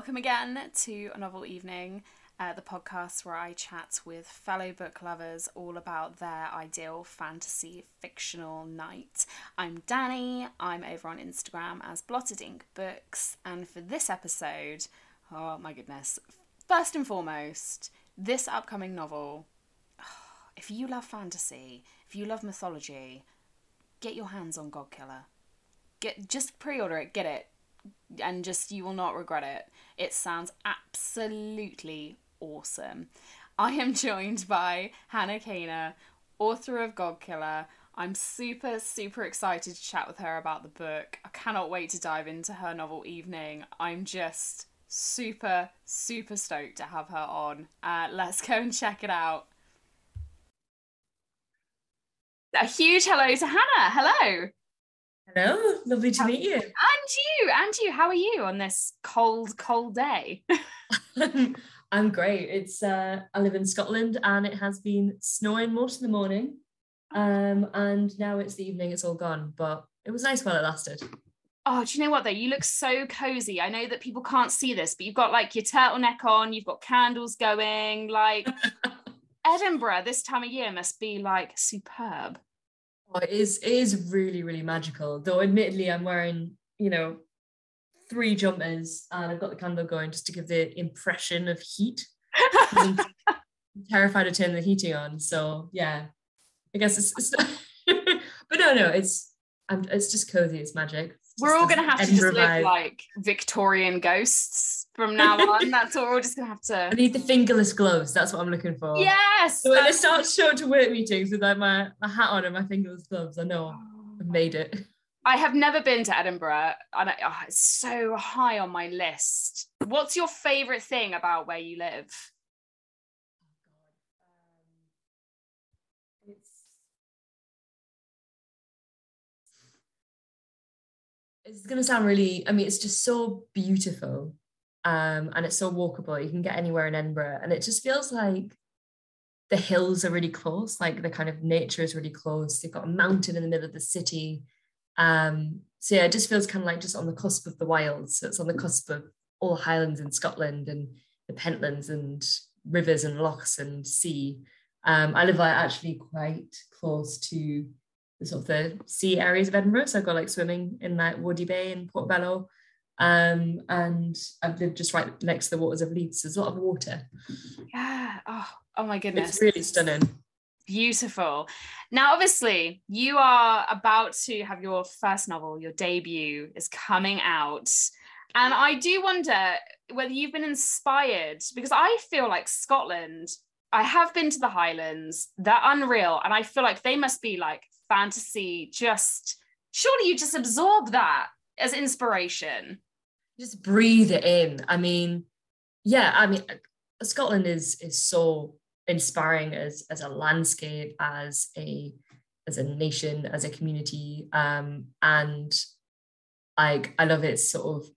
Welcome again to A Novel Evening, uh, the podcast where I chat with fellow book lovers all about their ideal fantasy fictional night. I'm Dannie, I'm over on Instagram as Blotted Ink Books, and for this episode, oh my goodness, first and foremost, this upcoming novel, if you love fantasy, if you love mythology, get your hands on Godkiller. Get just pre-order it, get it and just you will not regret it. It sounds absolutely awesome. I am joined by Hannah Kaner, author of Godkiller. I'm super, super excited to chat with her about the book. I cannot wait to dive into her novel Evening. I'm just super, super stoked to have her on. Uh, let's go and check it out. A huge hello to Hannah. Hello. Hello, lovely to meet you. And you, and you. How are you on this cold, cold day? I'm great. It's uh, I live in Scotland, and it has been snowing most of the morning, um, and now it's the evening. It's all gone, but it was nice while it lasted. Oh, do you know what though? You look so cozy. I know that people can't see this, but you've got like your turtleneck on, you've got candles going. Like Edinburgh this time of year must be like superb. Oh, it is it is really really magical. Though admittedly, I'm wearing you know three jumpers and I've got the candle going just to give the impression of heat. I'm terrified to turn the heating on. So yeah, I guess it's, it's but no no it's I'm, it's just cozy. It's magic. We're all gonna have to just live like Victorian ghosts from now on. That's what we're just gonna have to. I need the fingerless gloves. That's what I'm looking for. Yes. So when I start showing to work meetings with like my, my hat on and my fingerless gloves, I know I've oh. made it. I have never been to Edinburgh, and I, oh, it's so high on my list. What's your favourite thing about where you live? It's going to sound really i mean it's just so beautiful um, and it's so walkable. You can get anywhere in edinburgh and it just feels like the hills are really close like the kind of nature is really close. They've got a mountain in the middle of the city. Um, so yeah it just feels kind of like just on the cusp of the wilds. So it's on the cusp of all highlands in scotland and the pentlands and rivers and lochs and sea. Um, i live actually quite close to the sort of the sea areas of Edinburgh. So I've got like swimming in like Wardie Bay and Portobello. Um, and I've lived just right next to the waters of Leith. There's a lot of water. Yeah. Oh, oh my goodness. It's really stunning. Beautiful. Now, obviously, you are about to have your first novel, your debut is coming out. And I do wonder whether you've been inspired because I feel like Scotland, I have been to the Highlands, they're unreal. And I feel like they must be like fantasy just surely you just absorb that as inspiration. Just breathe it in. I mean yeah i mean scotland is is so inspiring as as a landscape as a as a nation as a community. Um and like i love its sort of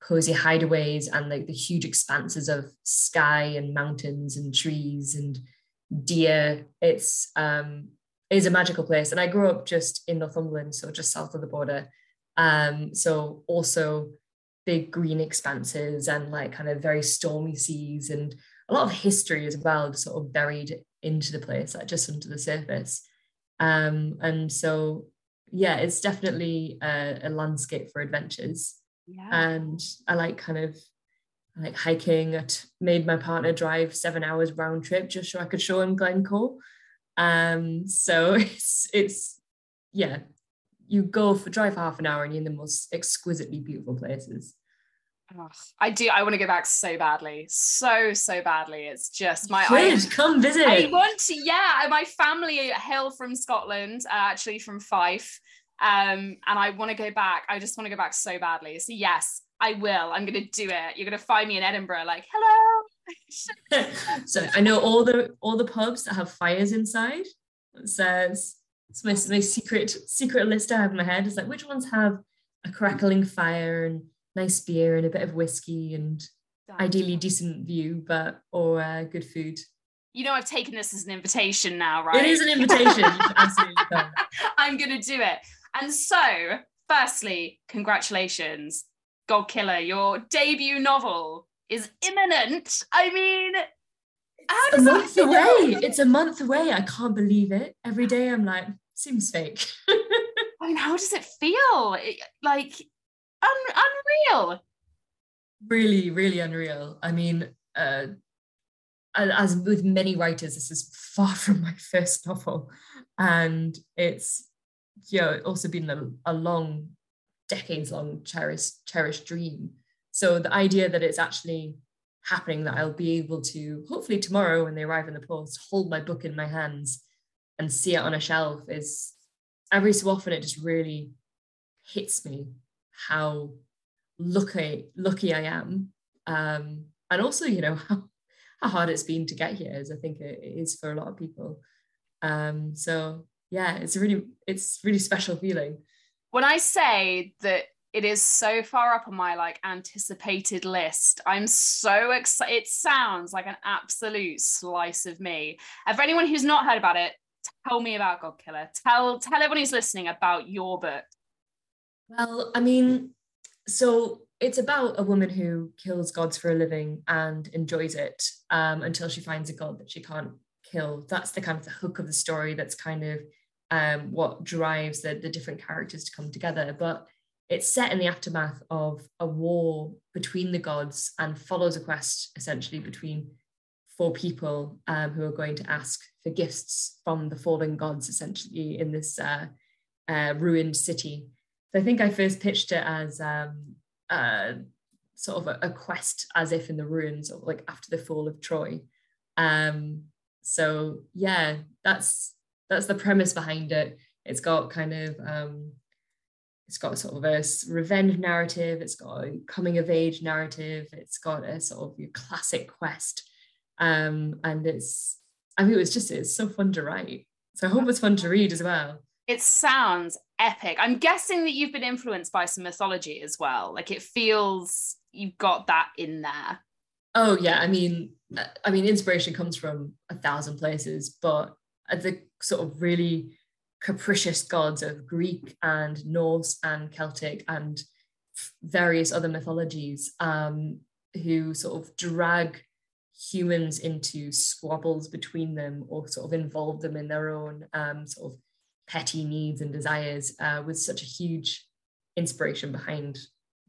cozy hideaways and like the huge expanses of sky and mountains and trees and deer. It's um is a magical place. And I grew up just in Northumberland, so just south of the border. Um, so also big green expanses and like kind of very stormy seas and a lot of history as well, sort of buried into the place, like just under the surface. Um, and so yeah, it's definitely a, a landscape for adventures. Yeah. And I like kind of I like hiking. I t- made my partner drive seven hours round trip just so I could show him Glencoe. Um, so it's it's yeah, you go for drive for half an hour and you're in the most exquisitely beautiful places. Oh, I do. I want to go back so badly, so so badly. It's just my. I, come visit. I want to. Yeah, my family hail from Scotland, uh, actually from Fife, um, and I want to go back. I just want to go back so badly. So yes, I will. I'm going to do it. You're going to find me in Edinburgh, like hello. so I know all the all the pubs that have fires inside. It says it's my, my secret secret list I have in my head is like which ones have a crackling fire and nice beer and a bit of whiskey and ideally decent view, but or uh, good food. You know, I've taken this as an invitation now, right? It is an invitation. I'm going to do it. And so, firstly, congratulations Godkiller, your debut novel, is imminent. I mean, how does a month away. It's a month away. I can't believe it. Every day I'm like, seems fake. I mean, how does it feel? like un- unreal. Really, really unreal. I mean, uh, as with many writers, this is far from my first novel, and it's you know also been a, a long, decades long cherished cherished dream. So the idea that it's actually happening, that I'll be able to hopefully tomorrow when they arrive in the post, hold my book in my hands and see it on a shelf is every so often it just really hits me how lucky lucky I am. Um, and also, you know, how, how hard it's been to get here, as I think it is for a lot of people. Um, so yeah, it's really it's really special feeling. When I say that it is so far up on my like anticipated list. I'm so excited. It sounds like an absolute slice of me. And for anyone who's not heard about it, tell me about Godkiller. Tell tell everyone who's listening about your book. Well, I mean, so it's about a woman who kills gods for a living and enjoys it um, until she finds a god that she can't kill. That's the kind of the hook of the story. That's kind of um, what drives the, the different characters to come together. But it's set in the aftermath of a war between the gods and follows a quest essentially between four people um, who are going to ask for gifts from the fallen gods essentially in this uh, uh, ruined city. So I think I first pitched it as um, sort of a, a, quest as if in the ruins or like after the fall of Troy. Um, so yeah, that's that's the premise behind it. It's got kind of um, it's got sort of a revenge narrative, it's got a coming of age narrative, it's got a sort of your classic quest. Um, and it's, I mean, it was just, it's so fun to write. So I hope it's fun to read as well. It sounds epic. I'm guessing that you've been influenced by some mythology as well. Like it feels you've got that in there. Oh yeah, I mean, I mean, inspiration comes from a thousand places, but the sort of really capricious gods of Greek and Norse and Celtic and various other mythologies um, who sort of drag humans into squabbles between them or sort of involve them in their own um, sort of petty needs and desires uh, with such a huge inspiration behind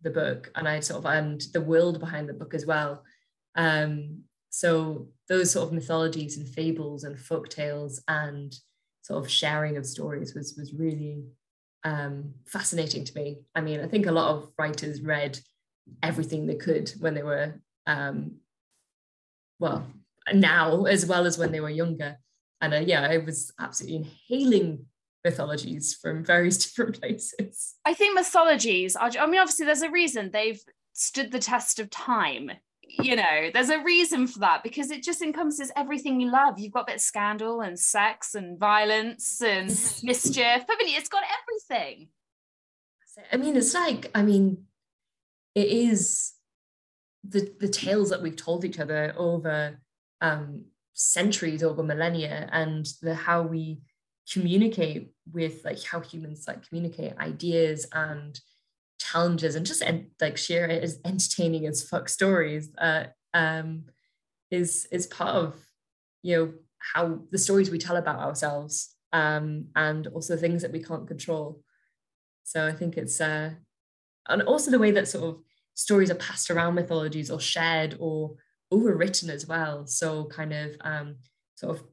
the book and I sort of and the world behind the book as well. Um, so those sort of mythologies and fables and folk tales and sort of sharing of stories was was really um, fascinating to me. I mean, I think a lot of writers read everything they could when they were um, well now as well as when they were younger, and uh, yeah, I was absolutely inhaling mythologies from various different places. I think mythologies are, I mean, obviously, there's a reason they've stood the test of time you know, there's a reason for that because it just encompasses everything you love. You've got a bit of scandal and sex and violence and mischief. I mean, it's got everything. I mean, it's like, I mean, it is the the tales that we've told each other over um, centuries, over millennia, and the how we communicate with like how humans like communicate ideas and challenges and just en- like share as entertaining as fuck stories uh, um, is is part of you know how the stories we tell about ourselves um, and also things that we can't control. So I think it's uh, and also the way that sort of stories are passed around mythologies or shared or overwritten as well. So kind of um, sort of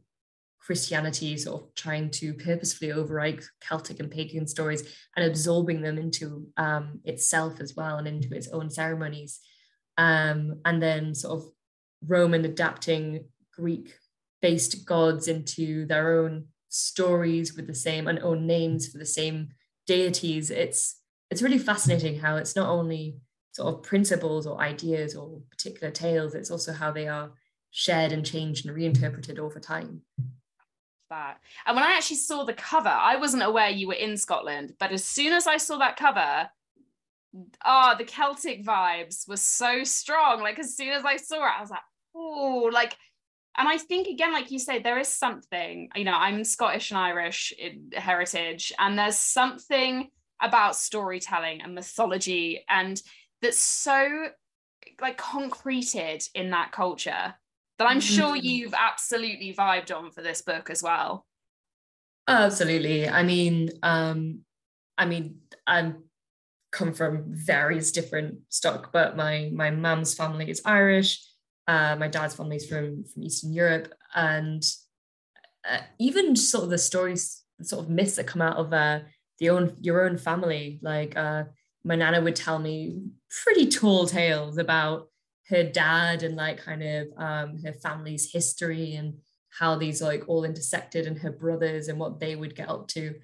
Christianity sort of trying to purposefully overwrite Celtic and pagan stories and absorbing them into um, itself as well and into its own ceremonies. Um, and then sort of Roman adapting Greek based gods into their own stories with the same and own names for the same deities. It's it's really fascinating how it's not only sort of principles or ideas or particular tales, it's also how they are shared and changed and reinterpreted over time that. And when I actually saw the cover, I wasn't aware you were in Scotland, but as soon as I saw that cover, ah, oh, the Celtic vibes were so strong. Like as soon as I saw it, I was like, oh, like, and I think again, like you say, there is something, you know, I'm Scottish and Irish heritage, and there's something about storytelling and mythology and that's so like concreted in that culture that I'm sure Mm. you've absolutely vibed on for this book as well. Absolutely. I mean, um, I mean, I'm come from various different stock, but my my mum's family is Irish. Uh, my dad's family is from from Eastern Europe, and uh, even sort of the stories, the sort of myths that come out of uh, the own your own family. Like uh, my nana would tell me pretty tall tales about her dad and like kind of um, her family's history and how these like all intersected and her brothers and what they would get up to.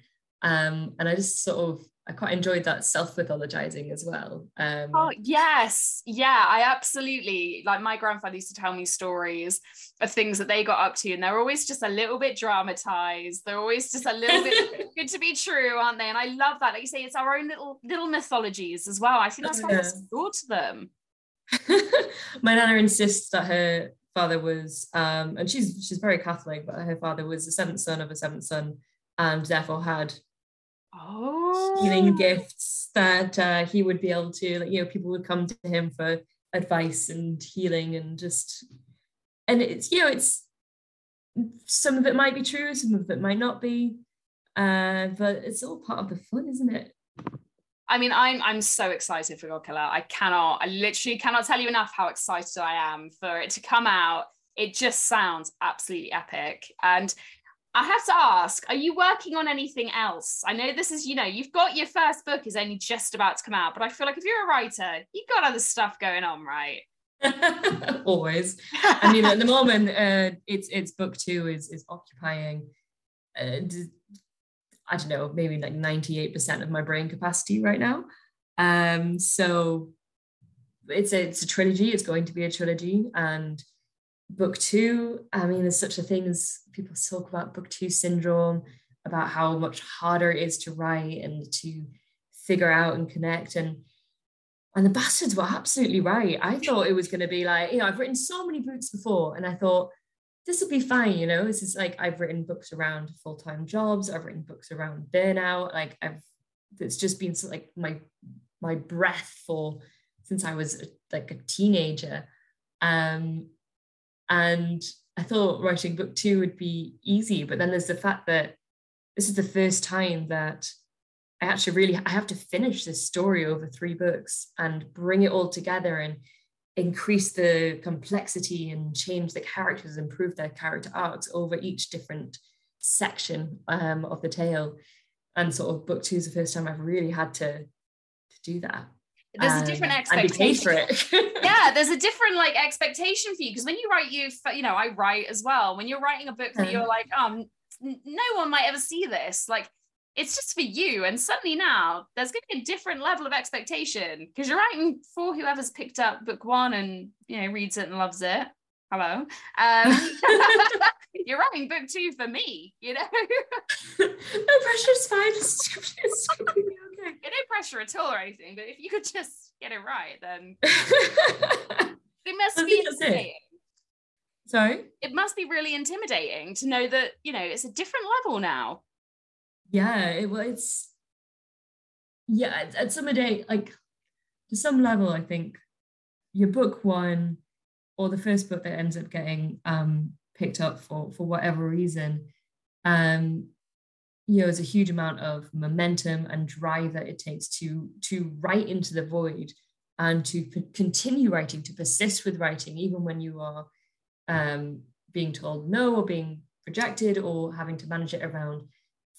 Um, and I just sort of I quite enjoyed that self-mythologizing as well. Um, Oh yes, yeah, I absolutely like. My grandfather used to tell me stories of things that they got up to, and they're always just a little bit dramatized. They're always just a little bit good to be true, aren't they? And I love that. Like you say, it's our own little little mythologies as well. I think that's why Yeah. there's more to them. my nana insists that her father was, um, and she's she's very Catholic, but her father was the seventh son of a seventh son, and therefore had Oh, healing gifts that uh, he would be able to, like you know, people would come to him for advice and healing and just, and it's you know, it's some of it might be true, some of it might not be, uh, but it's all part of the fun, isn't it? I mean, I'm I'm so excited for Godkiller. I cannot, I literally cannot tell you enough how excited I am for it to come out. It just sounds absolutely epic. And I have to ask, are you working on anything else? I know this is, you know, you've got your first book is only just about to come out, but I feel like if you're a writer, you've got other stuff going on, right? Always. I mean, at the moment, uh, it's it's book two is is occupying. Uh, I don't know, maybe like ninety eight percent of my brain capacity right now. Um, so it's a it's a trilogy. It's going to be a trilogy, and book two. I mean, there's such a thing as people talk about book two syndrome, about how much harder it is to write and to figure out and connect and and the bastards were absolutely right. I thought it was going to be like, you know, I've written so many books before, and I thought this will be fine. You know, this is like I've written books around full time jobs. I've written books around burnout. Like I've, it's just been like my my breath for since I was like a teenager, um, and I thought writing book two would be easy. But then there's the fact that this is the first time that I actually really I have to finish this story over three books and bring it all together and increase the complexity and change the characters, improve their character arcs over each different section um, of the tale. And sort of book two is the first time I've really had to, to do that. There's a Um, different And expectation. for it. yeah, there's a different like expectation for you because when you write, you you know, I write as well. When you're writing a book that Mhm. you're like, um, no one might ever see this. Like, it's just for you. And suddenly now there's going to be a different level of expectation because you're writing for whoever's picked up book one and you know reads it and loves it. Hello. Um, you're writing book two for me. You know, no pressure, it's fine. It's, okay. no pressure at all or anything. But if you could just get it right, then it must I be that's it. Sorry? it must be really intimidating to know that you know it's a different level now yeah it well it's yeah at, at some day like to some level i think your book one or the first book that ends up getting um picked up for for whatever reason um you know there's a huge amount of momentum and drive that it takes to to write into the void and to p- continue writing to persist with writing even when you are um being told no or being rejected or having to manage it around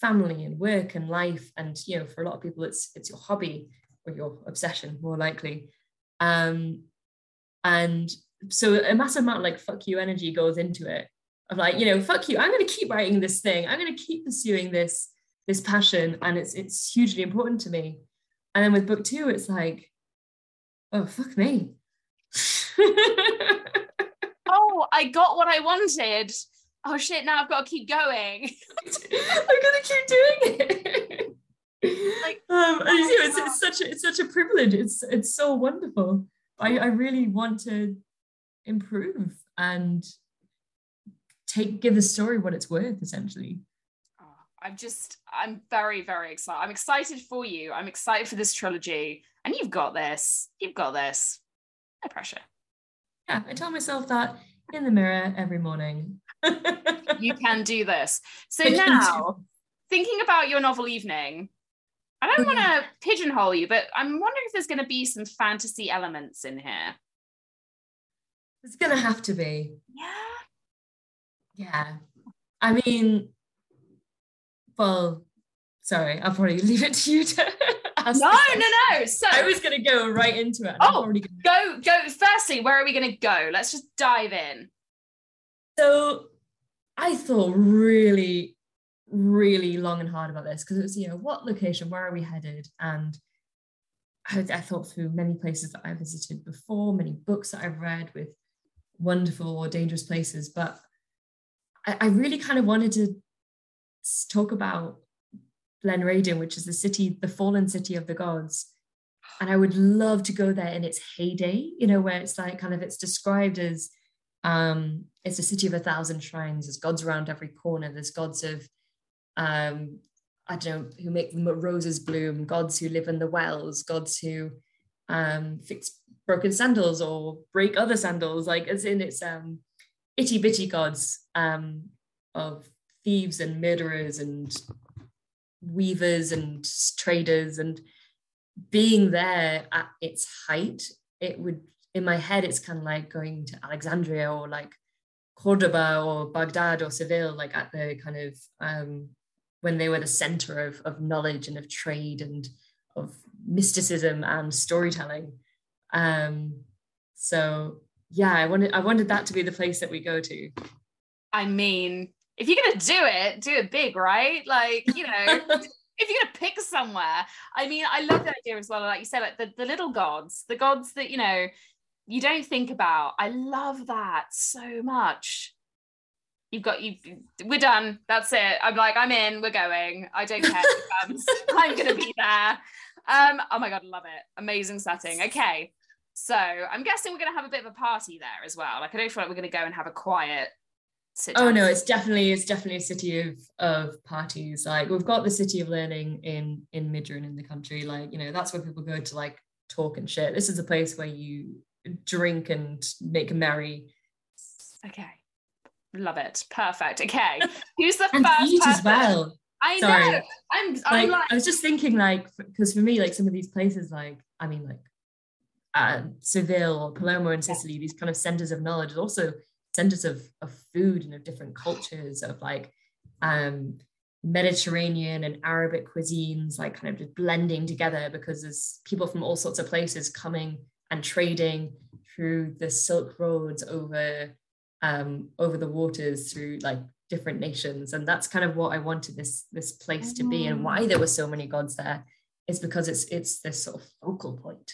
family and work and life and you know for a lot of people it's it's your hobby or your obsession more likely. Um and so a massive amount of like fuck you energy goes into it of like you know fuck you i'm going to keep writing this thing i'm going to keep pursuing this this passion and it's it's hugely important to me. And then with book two it's like oh fuck me. Oh i got what i wanted oh shit now i've got to keep going I'm gonna keep doing it. Like, um, you know, it's, it's such a it's such a privilege. It's it's so wonderful. I, I really want to improve and take give the story what it's worth, essentially. Oh, I'm just, I'm very, very excited. I'm excited for you. I'm excited for this trilogy. And you've got this. You've got this. No pressure. Yeah, I tell myself that in the mirror every morning. You can do this. So now, thinking about your novel evening, I don't want to mm-hmm. pigeonhole you, but I'm wondering if there's going to be some fantasy elements in here. It's going to have to be. Yeah. Yeah. I mean, well, sorry, I'll probably leave it to you to ask. No, no, no. So I was going to go right into it. Oh, gonna... go, go. Firstly, where are we going to go? Let's just dive in. So I thought really, really long and hard about this because it was, you know, what location, where are we headed? And I, I thought through many places that I visited before, many books that I've read with wonderful or dangerous places, but I, I really kind of wanted to talk about Blenraden, which is the city, the fallen city of the gods. And I would love to go there in its heyday, you know, where it's like kind of it's described as um, it's a city of a thousand shrines. There's gods around every corner. There's gods of um, I don't know who make roses bloom, gods who live in the wells, gods who um, fix broken sandals or break other sandals. Like as in it's um, itty bitty gods um, of thieves and murderers and weavers and traders and being there at its height it would in my head it's kind of like going to alexandria or like cordoba or baghdad or seville like at the kind of um, when they were the center of, of knowledge and of trade and of mysticism and storytelling um, so yeah i wanted i wanted that to be the place that we go to i mean if you're gonna do it, do it big, right? Like, you know, if you're gonna pick somewhere. I mean, I love the idea as well, like you said, like the, the little gods, the gods that, you know, you don't think about. I love that so much. You've got you we're done. That's it. I'm like, I'm in, we're going. I don't care who comes. I'm gonna be there. Um, oh my god, love it. Amazing setting. Okay. So I'm guessing we're gonna have a bit of a party there as well. Like I don't feel like we're gonna go and have a quiet oh no it's definitely it's definitely a city of of parties like we've got the city of learning in in Middren in the country like you know that's where people go to like talk and shit this is a place where you drink and make merry okay. Love it. Perfect. Okay. Who's the and first eat as well. I Sorry. know I'm, I'm like, like I was just thinking like because for me like some of these places like I mean like uh, Seville or Palermo in Sicily these kind of centers of knowledge also centers of, of food and of different cultures of like um, Mediterranean and Arabic cuisines, like kind of just blending together because there's people from all sorts of places coming and trading through the Silk Roads over um, over the waters through like different nations, and that's kind of what I wanted this this place to be, and why there were so many gods there is because it's it's this sort of focal point.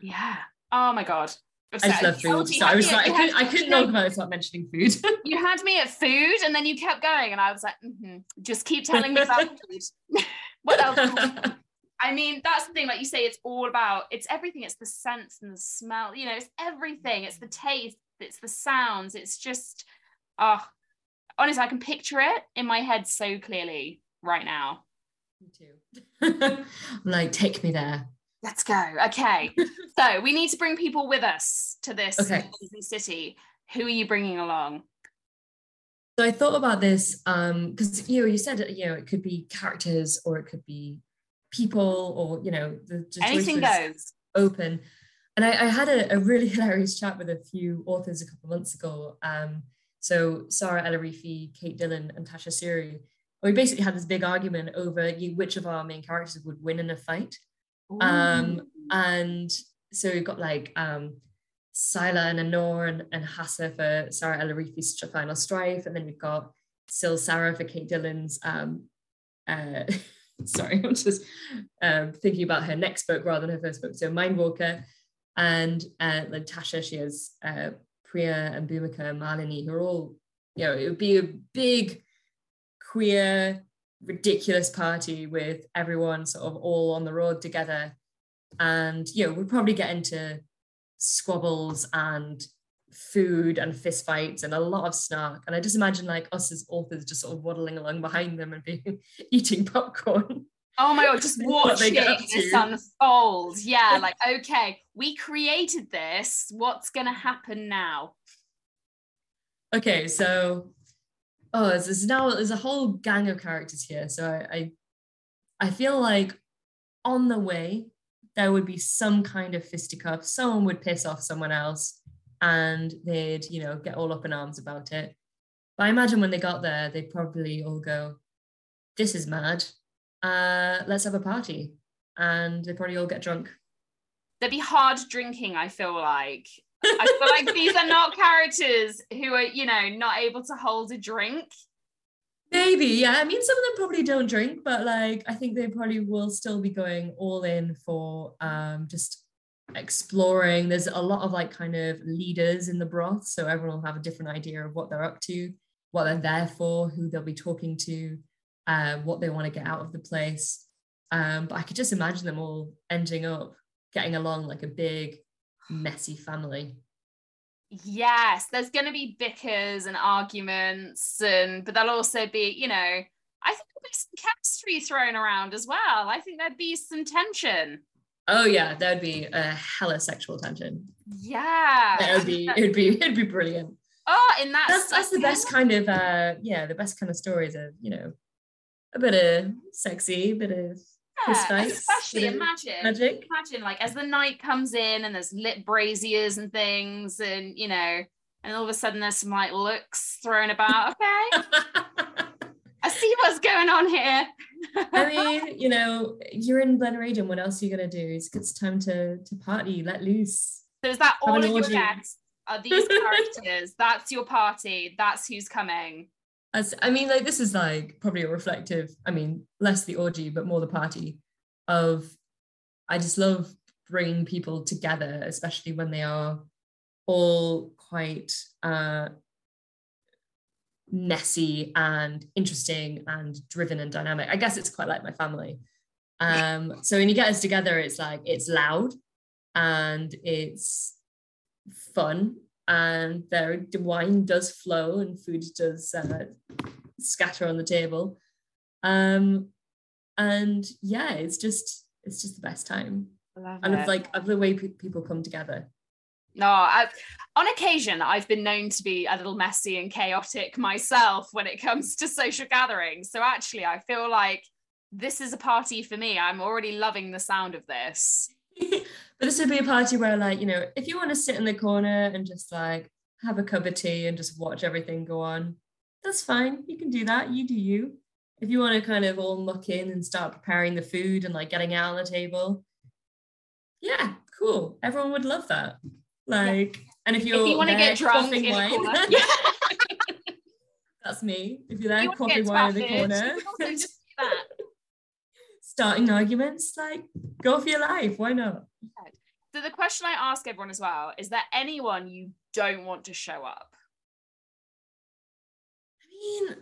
Yeah. Oh my god. I just love food. So I was like, I couldn't, I couldn't talk about this without mentioning food. you had me at food and then you kept going. And I was like, mm-hmm. just keep telling me about food. what else? I mean, that's the thing, like you say, it's all about, it's everything. It's the sense and the smell, you know, it's everything. It's the taste, it's the sounds. It's just, oh, honestly, I can picture it in my head so clearly right now. Me too. I'm like, take me there. Let's go. Okay. so we need to bring people with us to this okay. city. Who are you bringing along? So I thought about this because um, you know you said you know it could be characters or it could be people or you know the, the anything goes open. And I, I had a, a, really hilarious chat with a few authors a couple months ago. Um, so Saara El-Arifi, Kate Dylan, and Tasha Suri. We basically had this big argument over you, which of our main characters would win in a fight. Um, and so we've got like um, Sylah and Anoor and, and Hassa for Saara El-Arifi's Final Strife. And then we've got Sil Sarah for Kate Dylan's. Um, uh, sorry, I'm just um, thinking about her next book rather than her first book. So Mindwalker. And uh, then Tasha, she has uh, Priya and Bhumika and Malini, who are all, you know, it would be a big queer ridiculous party with everyone sort of all on the road together. And, you know, we'd probably get into squabbles and food and fist fights and a lot of snark. And I just imagine like us as authors just sort of waddling along behind them and being eating popcorn. Oh my god, just watching this unfold. Yeah, like okay, we created this. What's gonna happen now? Okay, so oh, there's now there's a whole gang of characters here. So I, I I feel like on the way there would be some kind of fisticuff. Someone would piss off someone else and they'd, you know, get all up in arms about it. But I imagine when they got there, they'd probably all go, This is mad. Uh, let's have a party. And they probably all get drunk. There'd be hard drinking, I feel like. I feel like these are not characters who are, you know, not able to hold a drink. Maybe, yeah. I mean, some of them probably don't drink, but like I think they probably will still be going all in for um just exploring. There's a lot of like kind of leaders in the broth, so everyone will have a different idea of what they're up to, what they're there for, who they'll be talking to, uh, what they want to get out of the place. Um, but I could just imagine them all ending up getting along like a big, messy family. Yes, there's going to be bickers and arguments, and but there'll also be, you know, I think there'll be some chemistry thrown around as well. I think there'd be some tension. Oh yeah, that would be a hella sexual tension. Yeah, that would be. It'd be. It'd be brilliant. Oh, in that. That's that's the best kind of. uh Yeah, the best kind of stories of you know, a bit of sexy, a bit of yeah, especially imagine magic. imagine like as the night comes in and there's lit braziers and things and you know and all of a sudden there's some like looks thrown about okay see what's going on here. I mean you know you're in Blenraden what else are you gonna do? It's, it's time to to party. Let loose. So is that all of your guests? Are these characters? That's your party. That's who's coming. As I mean, like this is like probably a reflective. I mean, less the orgy, but more the party. Of, I just love bringing people together, especially when they are all quite uh, messy and interesting and driven and dynamic. I guess it's quite like my family. Um, so when you get us together, it's like it's loud and it's fun and their wine does flow and food does uh, scatter on the table um and yeah it's just it's just the best time and it's like of the way pe- people come together no I, on occasion i've been known to be a little messy and chaotic myself when it comes to social gatherings so actually i feel like this is a party for me i'm already loving the sound of this but this would be a party where, like, you know, if you want to sit in the corner and just like have a cup of tea and just watch everything go on, that's fine. You can do that. You do you. If you want to kind of all muck in and start preparing the food and like getting out on the table, yeah, cool. Everyone would love that. Like, yeah. and if you're if you want to get drunk in wine, yeah. that's me. If you're there you quaffing wine in the corner, starting arguments, like go for your life. Why not? So the question I ask everyone as well is there anyone you don't want to show up? I mean,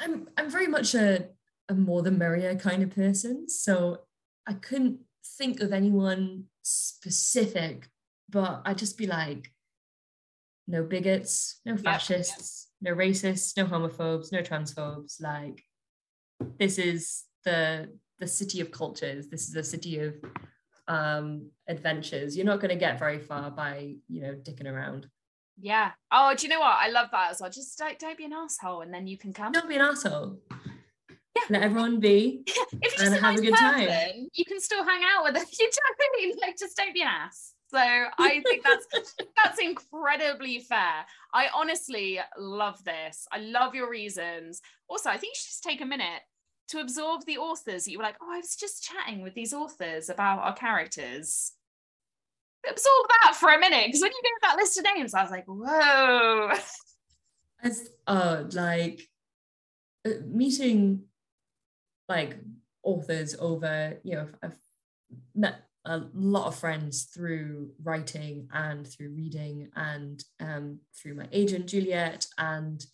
I'm I'm very much a, a more the merrier kind of person. So I couldn't think of anyone specific, but I'd just be like, no bigots, no fascists, no racists, no homophobes, no transphobes. Like this is the the city of cultures. This is a city of um, adventures. You're not going to get very far by, you know, dicking around. Yeah. Oh, do you know what? I love that as well. Just don't, don't be an asshole, and then you can come. Don't be an asshole. Yeah. Let everyone be. if you and have a good person, time. You can still hang out with them. You don't mean like just don't be an ass. So I think that's that's incredibly fair. I honestly love this. I love your reasons. Also, I think you should just take a minute to absorb the authors you were like oh i was just chatting with these authors about our characters absorb that for a minute because when you gave that list of names i was like whoa as uh like meeting like authors over you know met a lot of friends through writing and through reading and um, through my agent Juliet and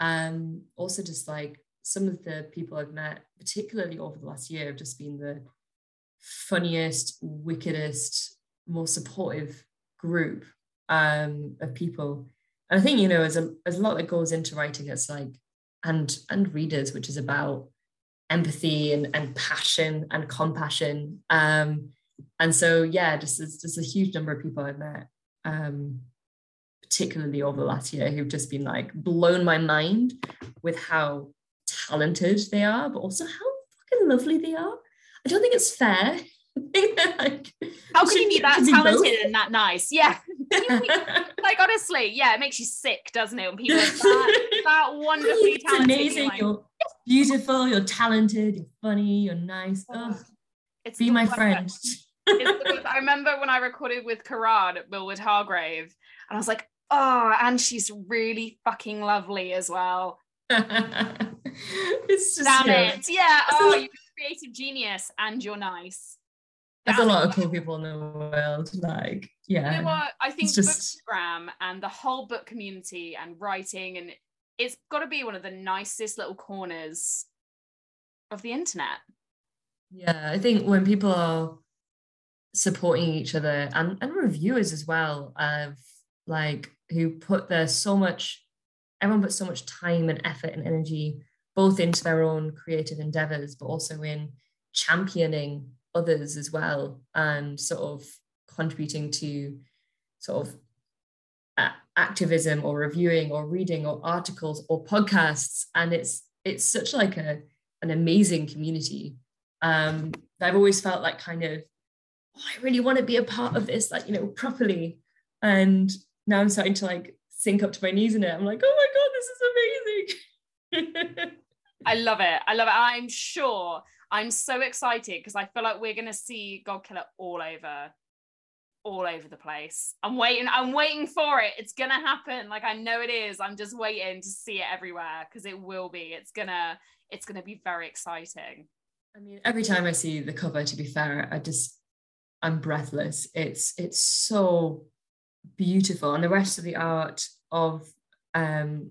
um, also just like some of the people I've met, particularly over the last year, have just been the funniest, wickedest, more supportive group. um, of people. And I think you know, there's a there's a lot that goes into writing. It's like and and readers, which is about empathy and, and passion and compassion. Um, and so yeah, just there's just a huge number of people I've met, um, particularly over the last year, who've just been like blown my mind with how talented they are, but also how fucking lovely they are. I don't think it's fair. like, how can you be that talented and that nice? Yeah. like honestly, yeah, it makes you sick, doesn't it? When people are that, that wonderfully talented. amazing. Like, you're beautiful, you're talented, you're funny, you're nice. Oh, it's be my friend. I remember when I recorded with Kiran at Millwood Hargrave, and I was like, oh, and she's really fucking lovely as well. it's just damn yeah. it. Yeah. Oh, you're a creative genius and you're nice. There's a lot of cool people in the world. Like, yeah. You know what? I think just... Bookstagram and the whole book community and writing and it's got to be one of the nicest little corners of the internet. Yeah, I think when people are supporting each other and, and reviewers as well, of like who put their so much, everyone puts so much time and effort and energy both into their own creative endeavors, but also in championing others as well and sort of contributing to sort of activism or reviewing or reading or articles or podcasts. And it's it's such like a an amazing community. Um i've always felt like kind of oh, i really want to be a part of this like you know properly and now i'm starting to like sink up to my knees in it i'm like oh my god this is amazing i love it i love it i'm sure i'm so excited because i feel like we're going to see Godkiller all over all over the place. I'm waiting. I'm waiting for it. It's gonna happen. Like I know it is. I'm just waiting to see it everywhere because it will be. It's gonna. It's gonna be very exciting. I mean, every time I see the cover, to be fair, I just I'm breathless. It's it's so beautiful, and the rest of the art of um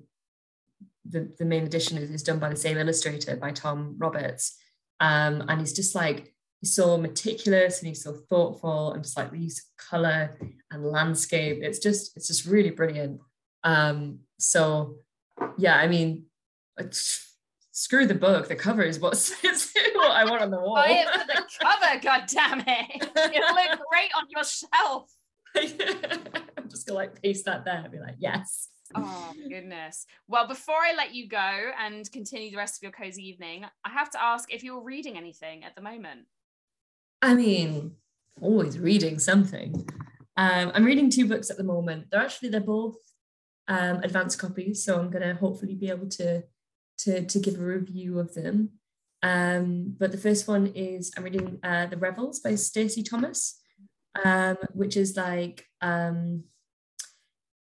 the the main edition is, is done by the same illustrator by Tom Roberts, um, and he's just like he's so meticulous and he's so thoughtful and just like the use of color and landscape. It's just it's just really brilliant. Um so yeah i mean screw the book the cover is what's what i want on the wall buy it for the cover god damn it it'll look great on your shelf i'm just gonna like paste that there and be like yes Oh goodness. Well, before I let you go and continue the rest of your cozy evening, I have to ask if you're reading anything at the moment. I mean, always reading something. Um, I'm reading two books at the moment. They're actually they're both um, advanced copies, so I'm gonna hopefully be able to to to give a review of them. Um, but the first one is I'm reading uh, The Revels by Stacey Thomas, um, which is like um,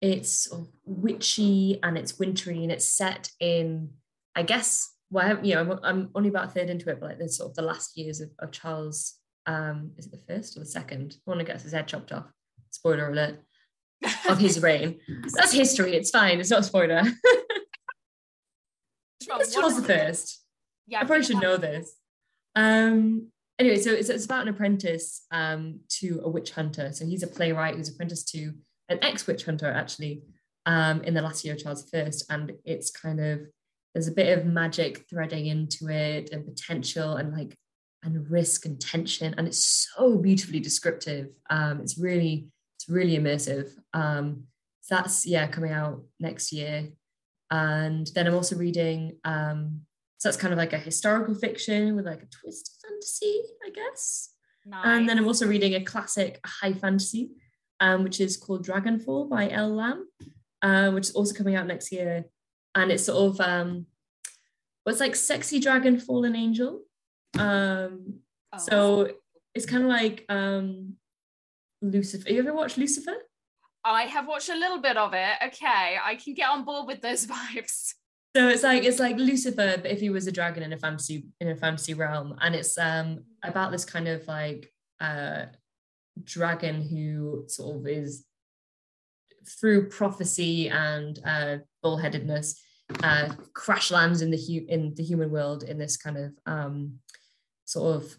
it's witchy and it's wintry and it's set in I guess well you know I'm, I'm only about a third into it, but like the sort of the last years of, of Charles um, is it the first or the second? One that gets his head chopped off. Spoiler alert. of his reign. That's history. It's fine. It's not a spoiler. it's Charles the First. Yeah, I probably should know this. Um, anyway, so it's, it's about an apprentice um, to a witch hunter. So he's a playwright who's apprenticed to an ex witch hunter, actually, um, in the last year of Charles I. And it's kind of, there's a bit of magic threading into it and potential and like and risk and tension and it's so beautifully descriptive um, it's really it's really immersive um, so that's yeah coming out next year and then i'm also reading um, so that's kind of like a historical fiction with like a twist of fantasy i guess nice. and then i'm also reading a classic high fantasy um, which is called dragonfall by Elle Lam uh, which is also coming out next year and it's sort of um, well, it's like sexy dragon fallen angel um, oh. So it's kind of like um, Lucifer. You ever watched Lucifer? I have watched a little bit of it. Okay, I can get on board with those vibes. So it's like it's like Lucifer, but if he was a dragon in a fantasy in a fantasy realm, and it's um about this kind of like uh dragon who sort of is through prophecy and uh bullheadedness uh crash lands in the hu- in the human world in this kind of um sort of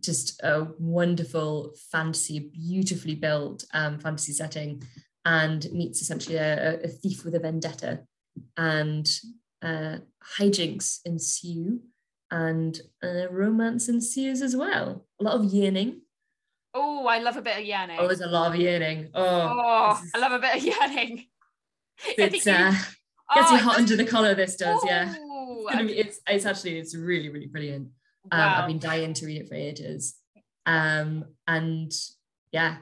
just a wonderful fantasy, beautifully built um, fantasy setting, and meets essentially a, a, thief with a vendetta, and uh, hijinks ensue, and a romance ensues as well. A lot of yearning. Oh, I love a bit of yearning. Oh, there's a lot of yearning. Oh, oh is... I love a bit of yearning. It's uh, gets oh, you hot under the collar. This does, yeah. It's, be, it's, it's actually it's really really brilliant. Um, wow. I've been dying to read it for ages. Um, and yeah,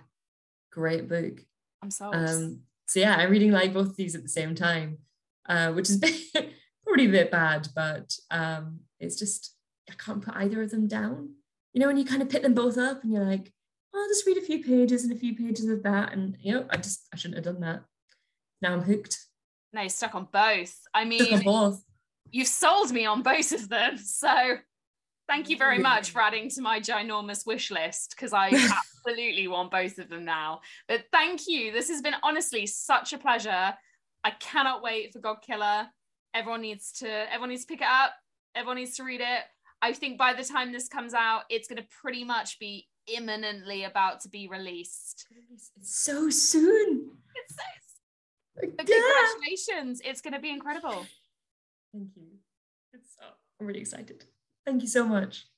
great book. I'm so. Um, so yeah, I'm reading like both of these at the same time, uh, which is probably a bit bad, but um, it's just I can't put either of them down. You know, when you kind of pick them both up and you're like, oh, I'll just read a few pages and a few pages of that, and you know, I just I shouldn't have done that. Now I'm hooked. No, stuck on both. I mean, both. You've sold me on both of them, so Thank you very much for adding to my ginormous wish list because I absolutely want both of them now. But thank you. This has been honestly such a pleasure. I cannot wait for Godkiller. Everyone needs to everyone needs to pick it up. Everyone needs to read it. I think by the time this comes out, it's going to pretty much be imminently about to be released. It's so soon. It's so yeah. Congratulations. It's going to be incredible. Thank you. It's, oh, I'm really excited. Thank you so much.